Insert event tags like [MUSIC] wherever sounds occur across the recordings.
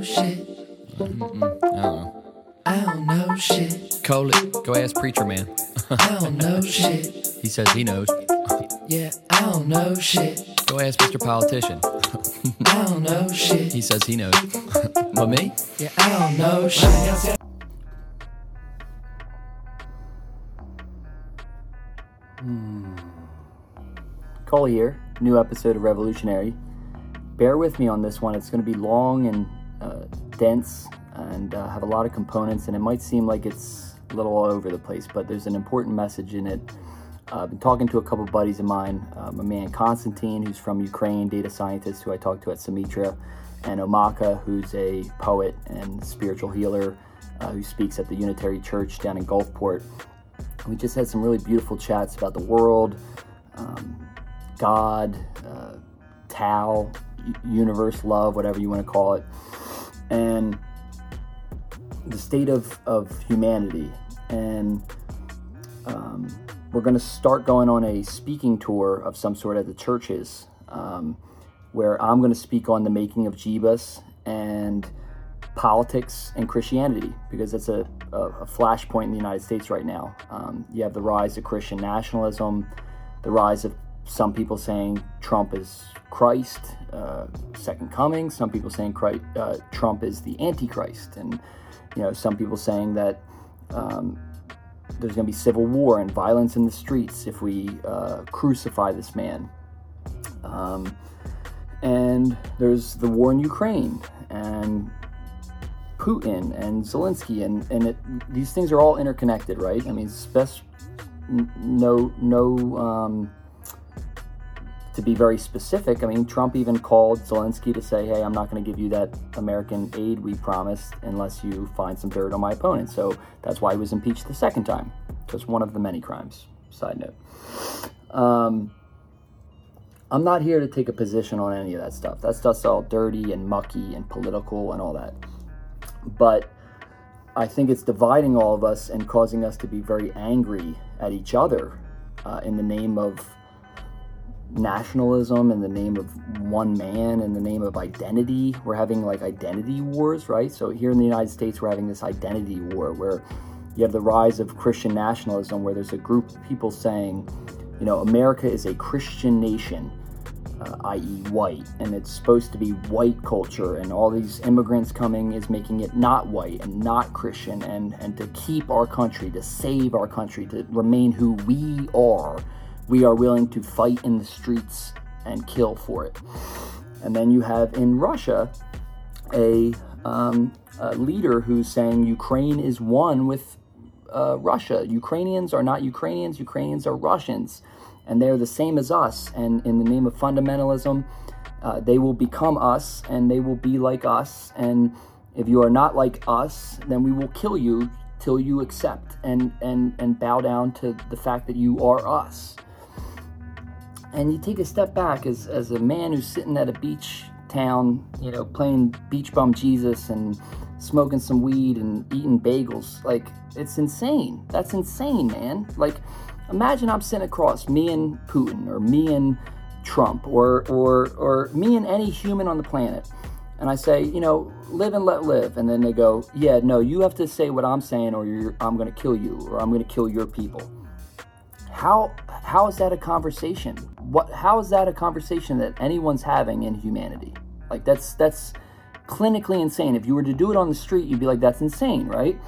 know shit. I don't know. I don't know shit. Call it. Go ask preacher man. I don't know shit. [LAUGHS] he says he knows. [LAUGHS] Yeah, I don't know shit. Go ask Mr. Politician. [LAUGHS] I don't know shit. He says he knows. but me? Yeah, I don't know shit. Hmm. Cole here, new episode of Revelutionary. Bear with me on this one. It's going to be long and dense and uh, have a lot of components, and it might seem like it's a little all over the place, but there's an important message in it. Uh, I've been talking to a couple buddies of mine, uh, my man Konstantin, who's from Ukraine, data scientist who I talked to at Sumitra, and Omaka, who's a poet and spiritual healer uh, who speaks at the Unitary Church down in Gulfport. We just had some really beautiful chats about the world, um, God, uh, Tao, universe, love, whatever you want to call it, and the state of, of humanity. And um, we're going to start going on a speaking tour of some sort at the churches um, where I'm going to speak on the making of Jebus and politics and Christianity because it's a, a, a flashpoint in the United States right now. Um, you have the rise of Christian nationalism, the rise of some people saying Trump is Christ, uh, second coming. Some people saying Christ, uh, Trump is the Antichrist, and you know some people saying that um, there's going to be civil war and violence in the streets if we uh, crucify this man. Um, and there's the war in Ukraine and Putin and Zelensky, and and it, these things are all interconnected, right? I mean, spec- n- no no. Um, to be very specific, I mean, Trump even called Zelensky to say, "Hey, I'm not going to give you that American aid we promised unless you find some dirt on my opponent." So that's why he was impeached the second time, just one of the many crimes. Side note. Um, I'm not here to take a position on any of that stuff. That stuff's all dirty and mucky and political and all that. But I think it's dividing all of us and causing us to be very angry at each other uh, in the name of nationalism, in the name of one man, in the name of identity. We're having like identity wars, right? So here in the United States, we're having this identity war where you have the rise of Christian nationalism, where there's a group of people saying, you know, America is a Christian nation uh, i.e., white, and it's supposed to be white culture, and all these immigrants coming is making it not white and not Christian, and, and to keep our country, to save our country, to remain who we are, we are willing to fight in the streets and kill for it. And then you have in Russia a, um, a leader who's saying Ukraine is one with uh, Russia. Ukrainians are not Ukrainians, Ukrainians are Russians and they're the same as us. And in the name of fundamentalism, uh, they will become us and they will be like us. And if you are not like us, then we will kill you till you accept and, and, and bow down to the fact that you are us. And you take a step back as, as a man who's sitting at a beach town, you know, playing beach bum Jesus and smoking some weed and eating bagels. Like, it's insane. That's insane, man. Like, imagine I'm sitting across me and Putin or me and Trump or or or me and any human on the planet and I say, you know, live and let live and then they go, yeah, no, you have to say what I'm saying or I'm going to kill you or I'm going to kill your people. How how is that a conversation? What how is that a conversation that anyone's having in humanity? Like that's that's clinically insane. If you were to do it on the street, you'd be like that's insane, right?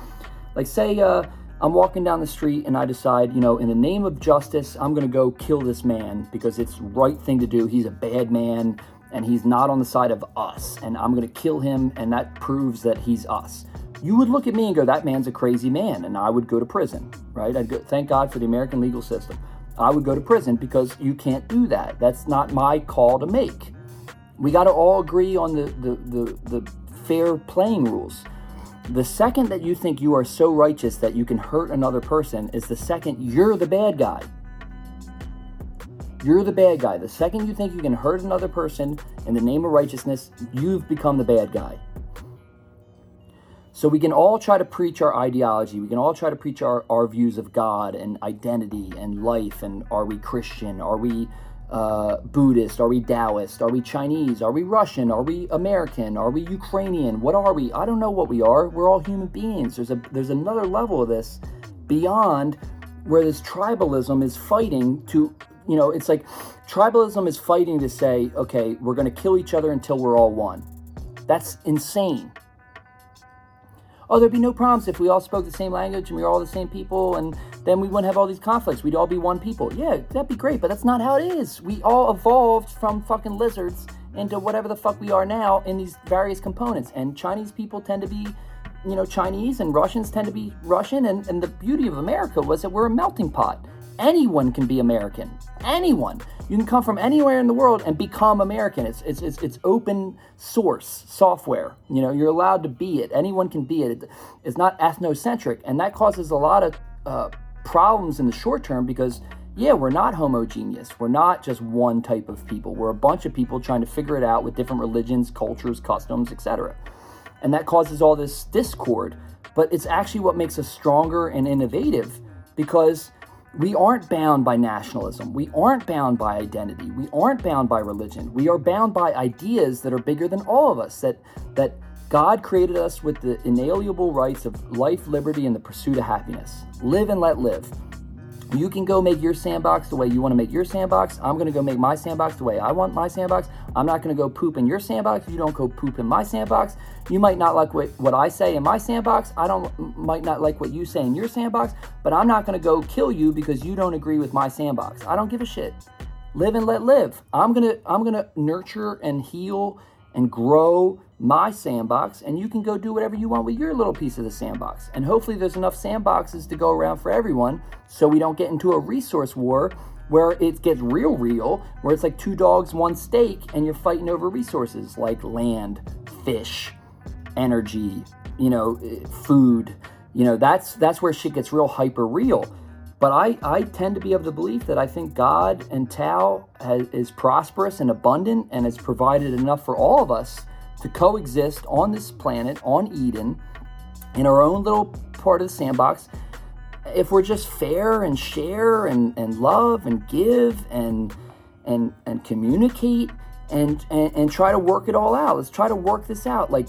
Like say uh I'm walking down the street and I decide, you know, in the name of justice, I'm to go kill this man because it's right thing to do. He's a bad man and he's not on the side of us and I'm to kill him and that proves that he's us. You would look at me and go, that man's a crazy man and I would go to prison, right? I'd go, thank God for the American legal system. I would go to prison because you can't do that. That's not my call to make. We got to all agree on the, the, the, the fair playing rules. The second that you think you are so righteous that you can hurt another person is the second you're the bad guy. You're the bad guy. The second you think you can hurt another person in the name of righteousness, you've become the bad guy. So we can all try to preach our ideology. We can all try to preach our, our views of God and identity and life. And are we Christian? Are we uh, Buddhist? Are we Taoist? Are we Chinese? Are we Russian? Are we American? Are we Ukrainian? What are we? I don't know what we are. We're all human beings. There's a there's another level of this beyond where this tribalism is fighting to you know it's like tribalism is fighting to say okay we're going to kill each other until we're all one that's insane oh there'd be no problems if we all spoke the same language and we were all the same people and then we wouldn't have all these conflicts we'd all be one people yeah that'd be great but that's not how it is we all evolved from fucking lizards into whatever the fuck we are now in these various components and chinese people tend to be you know, Chinese and Russians tend to be Russian. And, and the beauty of America was that we're a melting pot. Anyone can be American. Anyone. You can come from anywhere in the world and become American. It's, it's, it's, it's open source software. You know, you're allowed to be it. Anyone can be it. It's not ethnocentric. And that causes a lot of uh, problems in the short term because, yeah, we're not homogeneous. We're not just one type of people. We're a bunch of people trying to figure it out with different religions, cultures, customs, etc and that causes all this discord. But it's actually what makes us stronger and innovative because we aren't bound by nationalism. We aren't bound by identity. We aren't bound by religion. We are bound by ideas that are bigger than all of us. That that God created us with the inalienable rights of life, liberty, and the pursuit of happiness. Live and let live. You can go make your sandbox the way you want to make your sandbox. I'm going to go make my sandbox the way I want my sandbox. I'm not going to go poop in your sandbox. You don't go poop in my sandbox. You might not like what, what I say in my sandbox. I don't might not like what you say in your sandbox, but I'm not going to go kill you because you don't agree with my sandbox. I don't give a shit. Live and let live. I'm going to I'm going to nurture and heal and grow my sandbox and you can go do whatever you want with your little piece of the sandbox. And hopefully there's enough sandboxes to go around for everyone so we don't get into a resource war where it gets real real, where it's like two dogs, one steak and you're fighting over resources like land, fish, energy, you know, eh, food. You know, that's that's where shit gets real hyper real. But I, I tend to be of the belief that I think God and Tao has, is prosperous and abundant and has provided enough for all of us to coexist on this planet, on Eden, in our own little part of the sandbox. If we're just fair and share and, and love and give and and and communicate and, and and try to work it all out. Let's try to work this out. Like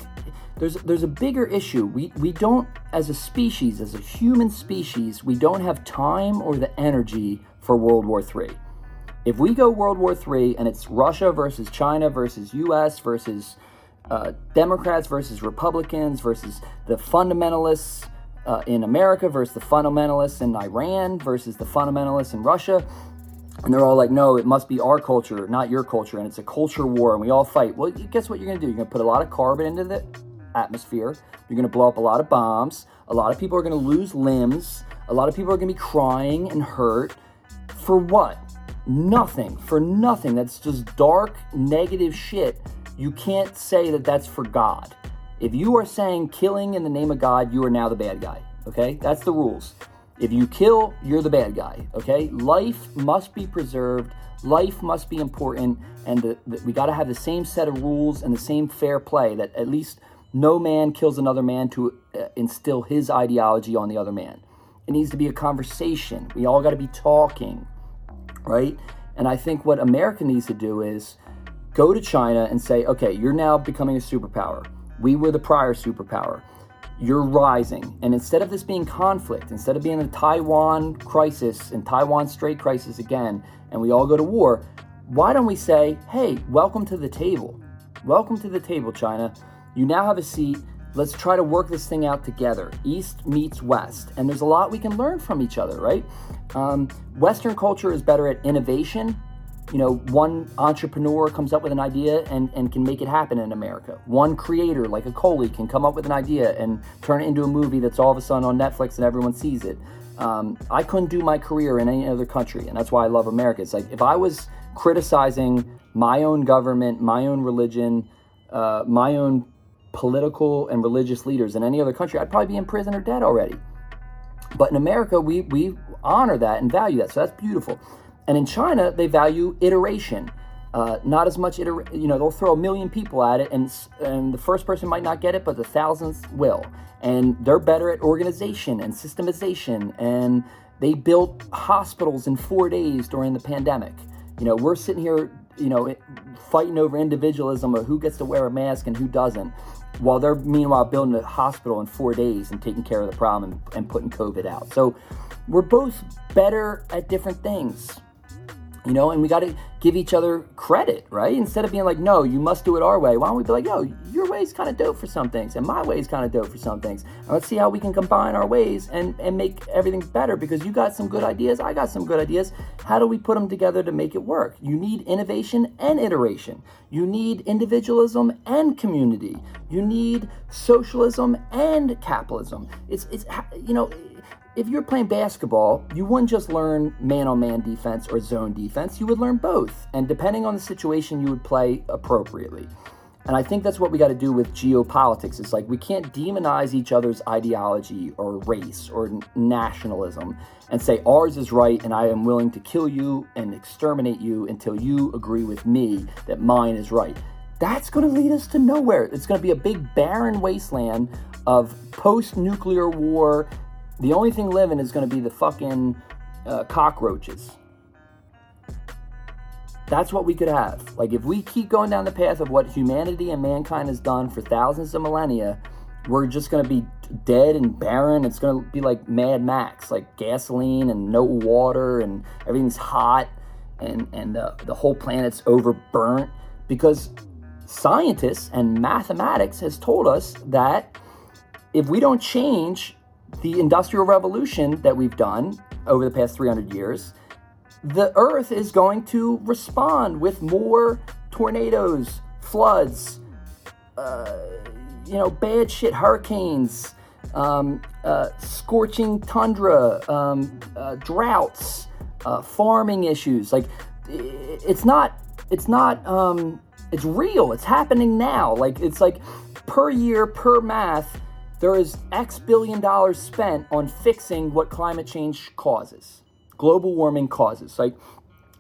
there's there's a bigger issue. We we don't as a species, as a human species, we don't have time or the energy for World War III. If we go World War III and it's Russia versus China versus US versus uh, Democrats versus Republicans versus the fundamentalists uh, in America versus the fundamentalists in Iran versus the fundamentalists in Russia, and they're all like, no, it must be our culture, not your culture, and it's a culture war, and we all fight. Well, guess what you're going to do? You're going to put a lot of carbon into the atmosphere. You're going to blow up a lot of bombs. A lot of people are going to lose limbs. A lot of people are going to be crying and hurt. For what? Nothing. For nothing. That's just dark, negative shit. You can't say that that's for God. If you are saying killing in the name of God, you are now the bad guy. Okay? That's the rules. If you kill, you're the bad guy. Okay? Life must be preserved. Life must be important. And the, the, we got to have the same set of rules and the same fair play that at least no man kills another man to uh, instill his ideology on the other man. It needs to be a conversation. We all got to be talking, right? And I think what America needs to do is go to China and say, okay, you're now becoming a superpower. We were the prior superpower. You're rising. And instead of this being conflict, instead of being a Taiwan crisis and Taiwan Strait crisis again, and we all go to war, why don't we say, hey, welcome to the table? Welcome to the table, China. You now have a seat. Let's try to work this thing out together. East meets West. And there's a lot we can learn from each other, right? Um, Western culture is better at innovation. You know, one entrepreneur comes up with an idea and, and can make it happen in America. One creator, like a Coley, can come up with an idea and turn it into a movie that's all of a sudden on Netflix and everyone sees it. Um, I couldn't do my career in any other country, and that's why I love America. It's like if I was criticizing my own government, my own religion, uh, my own political and religious leaders in any other country, I'd probably be in prison or dead already. But in America, we, we honor that and value that. So that's beautiful. And in China, they value iteration. Uh, not as much, iter- you know, they'll throw a million people at it, and, and the first person might not get it, but the thousands will. And they're better at organization and systemization. And they built hospitals in four days during the pandemic. You know, we're sitting here, you know, fighting over individualism of who gets to wear a mask and who doesn't, while they're meanwhile building a hospital in four days and taking care of the problem and, and putting COVID out. So we're both better at different things you know, and we got to give each other credit, right? Instead of being like, no, you must do it our way. Why don't we be like, yo, your way is kind of dope for some things, and my way is kind of dope for some things. And let's see how we can combine our ways and, and make everything better because you got some good ideas, I got some good ideas. How do we put them together to make it work? You need innovation and iteration. You need individualism and community. You need socialism and capitalism. It's, it's you know, if you're playing basketball, you wouldn't just learn man on man defense or zone defense, you would learn both. And depending on the situation, you would play appropriately. And I think that's what we got to do with geopolitics. It's like we can't demonize each other's ideology or race or nationalism and say ours is right and I am willing to kill you and exterminate you until you agree with me that mine is right. That's going to lead us to nowhere. It's going to be a big barren wasteland of post nuclear war the only thing living is going to be the fucking uh, cockroaches. That's what we could have. Like, if we keep going down the path of what humanity and mankind has done for thousands of millennia, we're just going to be dead and barren. It's going to be like Mad Max, like gasoline and no water, and everything's hot, and, and uh, the whole planet's overburnt because scientists and mathematics has told us that if we don't change the industrial revolution that we've done over the past 300 years, the earth is going to respond with more tornadoes, floods, uh, you know, bad shit, hurricanes, um, uh, scorching tundra, um, uh, droughts, uh, farming issues. Like, it's not, it's not, um, it's real. It's happening now. Like, it's like per year, per math, there is X billion dollars spent on fixing what climate change causes, global warming causes, like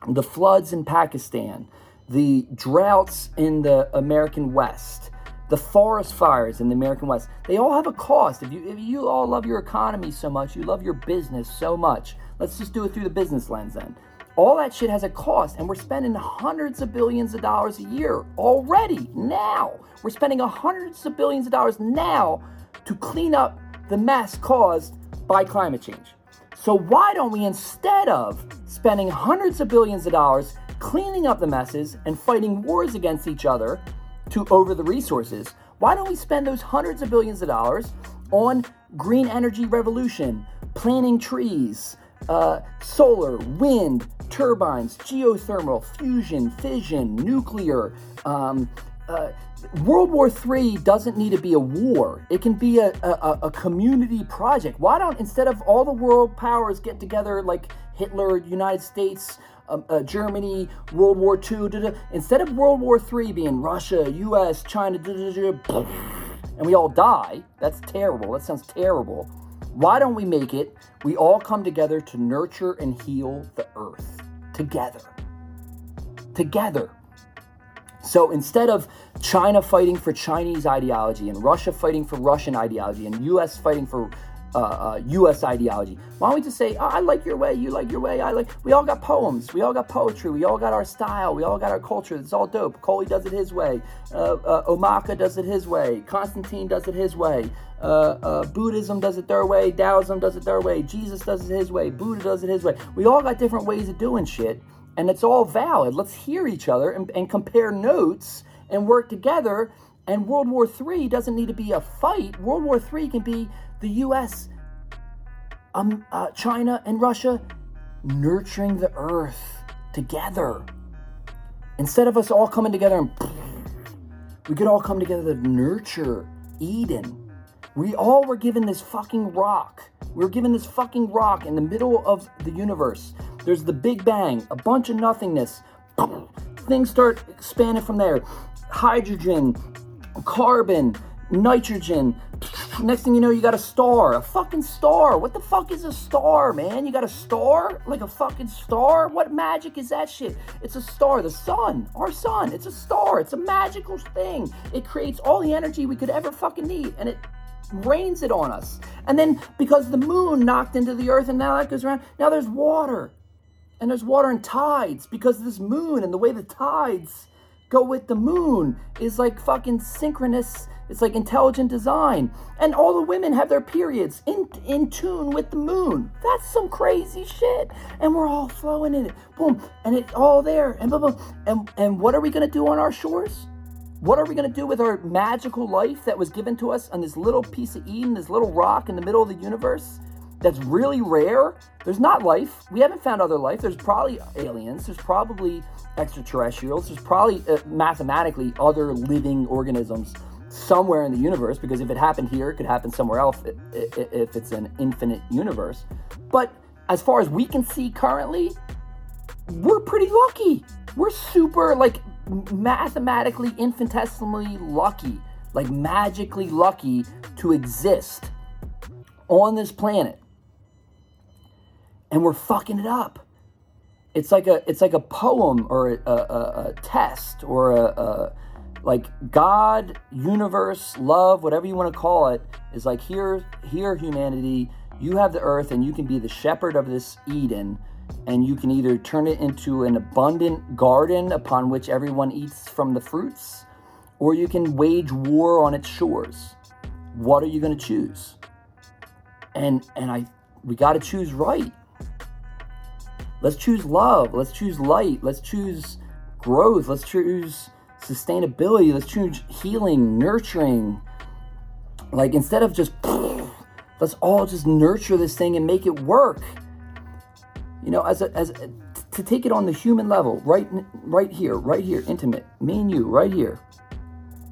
the floods in Pakistan, the droughts in the American West, the forest fires in the American West. They all have a cost. If you if you all love your economy so much, you love your business so much. Let's just do it through the business lens then. All that shit has a cost, and we're spending hundreds of billions of dollars a year already. Now, we're spending hundreds of billions of dollars now to clean up the mess caused by climate change. So, why don't we, instead of spending hundreds of billions of dollars cleaning up the messes and fighting wars against each other to over the resources, why don't we spend those hundreds of billions of dollars on green energy revolution, planting trees, uh, solar, wind, turbines, geothermal, fusion, fission, nuclear, um, uh, World War III doesn't need to be a war. It can be a, a, a, community project. Why don't, instead of all the world powers get together like Hitler, United States, um, uh, Germany, World War II, instead of World War III being Russia, US, China, and we all die, that's terrible. That sounds terrible. Why don't we make it we all come together to nurture and heal the earth together? Together. So instead of China fighting for Chinese ideology and Russia fighting for Russian ideology and US fighting for uh, uh, U.S. ideology. Why don't we just say, oh, "I like your way, you like your way, I like." We all got poems, we all got poetry, we all got our style, we all got our culture. It's all dope. Coley does it his way. Uh, uh Omaka does it his way. Constantine does it his way. Uh, uh, Buddhism does it their way. Taoism does it their way. Jesus does it his way. Buddha does it his way. We all got different ways of doing shit and it's all valid. Let's hear each other and, and compare notes and work together. And World War III doesn't need to be a fight. World War III can be the U.S., um, uh, China, and Russia nurturing the earth together. Instead of us all coming together and [SNIFFS] we could all come together to nurture Eden. We all were given this fucking rock. We were given this fucking rock in the middle of the universe. There's the Big Bang, a bunch of nothingness. Things start expanding from there. Hydrogen, carbon, nitrogen. Next thing you know, you got a star. A fucking star. What the fuck is a star, man? You got a star? Like a fucking star? What magic is that shit? It's a star. The sun. Our sun. It's a star. It's a magical thing. It creates all the energy we could ever fucking need. And it rains it on us. And then because the moon knocked into the earth and now that goes around, now there's water. And there's water in tides because of this moon and the way the tides go with the moon is like fucking synchronous. It's like intelligent design. And all the women have their periods in in tune with the moon. That's some crazy shit. And we're all flowing in it. Boom. And it's all there. And boom, boom. And and what are we gonna do on our shores? What are we going to do with our magical life that was given to us on this little piece of Eden, this little rock in the middle of the universe that's really rare? There's not life. We haven't found other life. There's probably aliens. There's probably extraterrestrials. There's probably uh, mathematically other living organisms somewhere in the universe because if it happened here, it could happen somewhere else if it's an infinite universe. But as far as we can see currently, we're pretty lucky. We're super, like, mathematically, infinitesimally lucky, like magically lucky to exist on this planet. And we're fucking it up. It's like a it's like a poem or a, a, a test or a, a like God, universe, love, whatever you want to call it, is like here, here, humanity. You have the earth, and you can be the shepherd of this Eden and you can either turn it into an abundant garden upon which everyone eats from the fruits, or you can wage war on its shores. What are you going to choose? And and I we got to choose right. Let's choose love. Let's choose light. Let's choose growth. Let's choose sustainability. Let's choose healing, nurturing. Like instead of just [SNIFFS] let's all just nurture this thing and make it work you know, as a, as a, to take it on the human level, right, right here, right here, intimate, me and you, right here.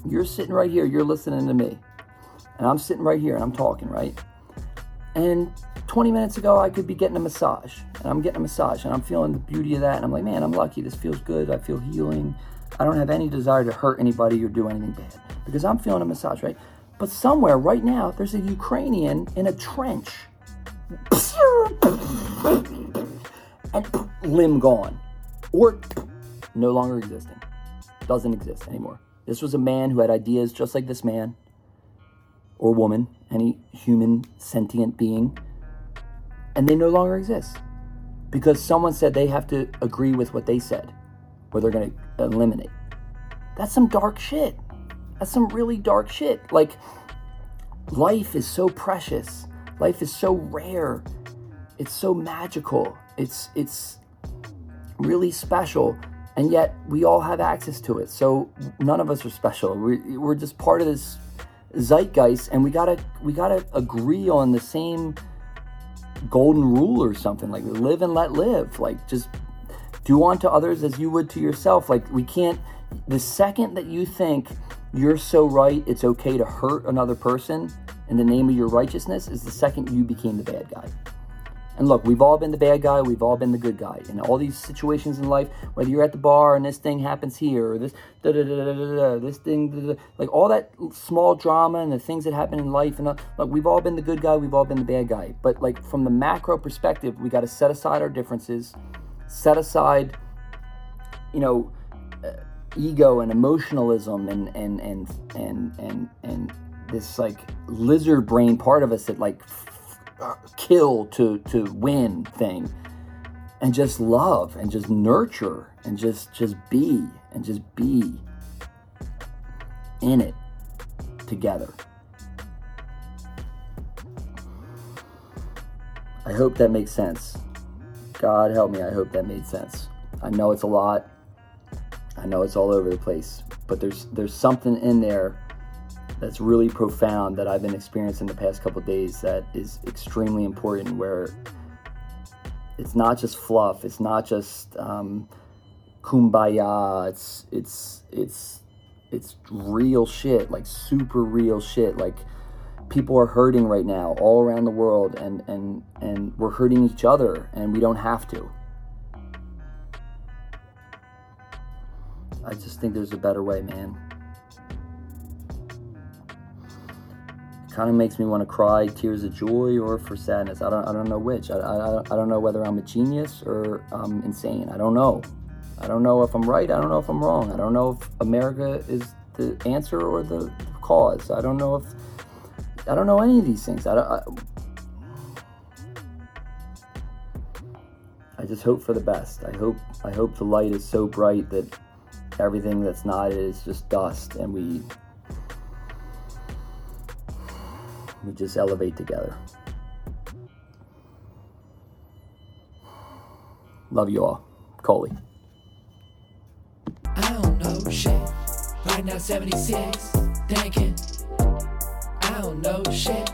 You're sitting right here, you're listening to me, and I'm sitting right here and I'm talking, right? And 20 minutes ago, I could be getting a massage, and I'm getting a massage, and I'm feeling the beauty of that, and I'm like, man, I'm lucky. This feels good. I feel healing. I don't have any desire to hurt anybody or do anything bad because I'm feeling a massage, right? But somewhere right now, there's a Ukrainian in a trench and limb gone, or no longer existing, doesn't exist anymore. This was a man who had ideas just like this man, or woman, any human sentient being, and they no longer exist because someone said they have to agree with what they said, or they're going to eliminate. That's some dark shit. That's some really dark shit. Like, life is so precious. Life is so rare. It's so magical. It's it's really special, and yet we all have access to it. So none of us are special. We're, we're just part of this zeitgeist, and we gotta we gotta agree on the same golden rule or something like live and let live. Like just do unto others as you would to yourself. Like we can't. The second that you think you're so right, it's okay to hurt another person in the name of your righteousness, is the second you became the bad guy. And look, we've all been the bad guy, we've all been the good guy. In all these situations in life, whether you're at the bar and this thing happens here, or this da da da da da, da this thing, da, da, like all that small drama and the things that happen in life, and uh, look, we've all been the good guy, we've all been the bad guy. But like from the macro perspective, we got to set aside our differences, set aside, you know, uh, ego and emotionalism and and and and and and this like lizard brain part of us that like Uh, kill to to win thing. And just love and just nurture and just just be and just be in it together. I hope that makes sense. God help me i hope that made sense. I know it's a lot. I know it's all over the place but there's there's something in there that's really profound that I've been experiencing the past couple days that is extremely important. Where it's not just fluff, it's not just um, kumbaya. It's it's it's it's real shit, like super real shit. Like people are hurting right now all around the world, and and and we're hurting each other, and we don't have to. I just think there's a better way, man. Kind of makes me want to cry tears of joy or for sadness. I don't, I don't know which. I, I, I don't know whether I'm a genius or I'm insane. I don't know. I don't know if I'm right. I don't know if I'm wrong. I don't know if America is the answer or the cause. I don't know if I don't know any of these things. I don't. I, I just hope for the best. I hope I hope the light is so bright that everything that's not is just dust and we we just elevate together. Love you all. Coley. I don't know shit. Right now 76, thinking. I don't know shit.